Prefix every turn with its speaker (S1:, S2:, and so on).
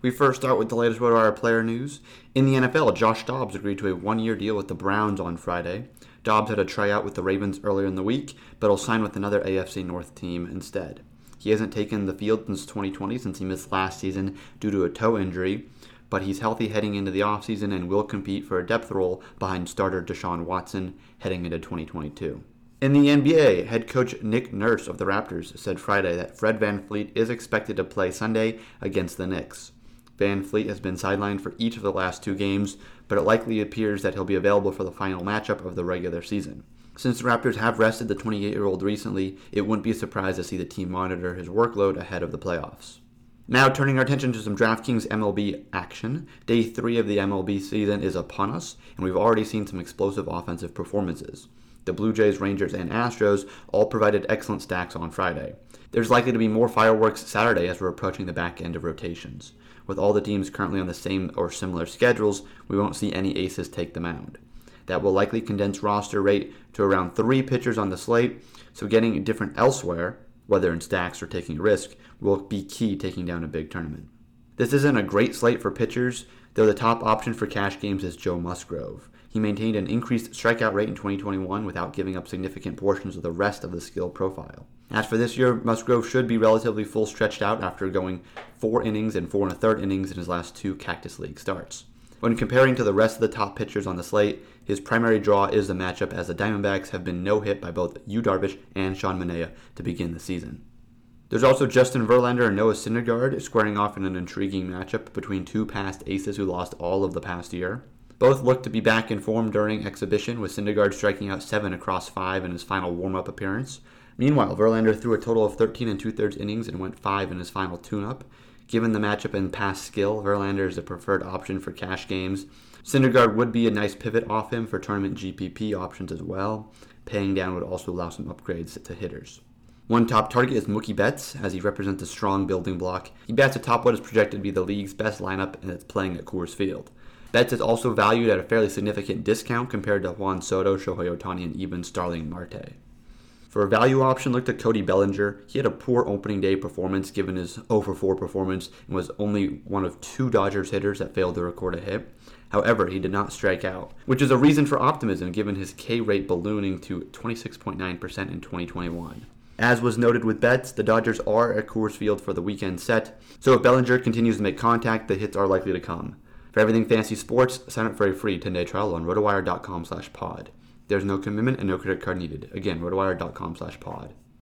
S1: We first start with the latest RotoWire player news. In the NFL, Josh Dobbs agreed to a one-year deal with the Browns on Friday. Dobbs had a tryout with the Ravens earlier in the week, but will sign with another AFC North team instead. He hasn't taken the field since 2020 since he missed last season due to a toe injury, but he's healthy heading into the offseason and will compete for a depth role behind starter Deshaun Watson heading into 2022. In the NBA, head coach Nick Nurse of the Raptors said Friday that Fred Van VanVleet is expected to play Sunday against the Knicks. VanVleet has been sidelined for each of the last two games, but it likely appears that he'll be available for the final matchup of the regular season. Since the Raptors have rested the 28 year old recently, it wouldn't be a surprise to see the team monitor his workload ahead of the playoffs. Now, turning our attention to some DraftKings MLB action. Day three of the MLB season is upon us, and we've already seen some explosive offensive performances. The Blue Jays, Rangers, and Astros all provided excellent stacks on Friday. There's likely to be more fireworks Saturday as we're approaching the back end of rotations. With all the teams currently on the same or similar schedules, we won't see any aces take the mound. That will likely condense roster rate to around three pitchers on the slate, so getting different elsewhere, whether in stacks or taking a risk, will be key taking down a big tournament. This isn't a great slate for pitchers, though the top option for cash games is Joe Musgrove. He maintained an increased strikeout rate in 2021 without giving up significant portions of the rest of the skill profile. As for this year, Musgrove should be relatively full stretched out after going four innings and four and a third innings in his last two Cactus League starts. When comparing to the rest of the top pitchers on the slate, his primary draw is the matchup as the Diamondbacks have been no hit by both Yu Darvish and Sean Manaea to begin the season. There's also Justin Verlander and Noah Syndergaard squaring off in an intriguing matchup between two past aces who lost all of the past year. Both look to be back in form during exhibition, with Syndergaard striking out seven across five in his final warm-up appearance. Meanwhile, Verlander threw a total of 13 and two-thirds innings and went five in his final tune-up. Given the matchup and past skill, Verlander is the preferred option for cash games. Syndergaard would be a nice pivot off him for tournament GPP options as well. Paying down would also allow some upgrades to hitters. One top target is Mookie Betts, as he represents a strong building block. He bats atop what is projected to be the league's best lineup, and it's playing at Coors Field. Betts is also valued at a fairly significant discount compared to Juan Soto, Shohei Ohtani, and even Starling Marte. For a value option, look to Cody Bellinger. He had a poor opening day performance given his 0 for 4 performance and was only one of two Dodgers hitters that failed to record a hit. However, he did not strike out, which is a reason for optimism given his K rate ballooning to 26.9% in 2021. As was noted with Betts, the Dodgers are at Coors Field for the weekend set, so if Bellinger continues to make contact, the hits are likely to come. For everything fantasy sports, sign up for a free 10-day trial on rotowire.com slash pod. There's no commitment and no credit card needed. Again, rotowire.com slash pod.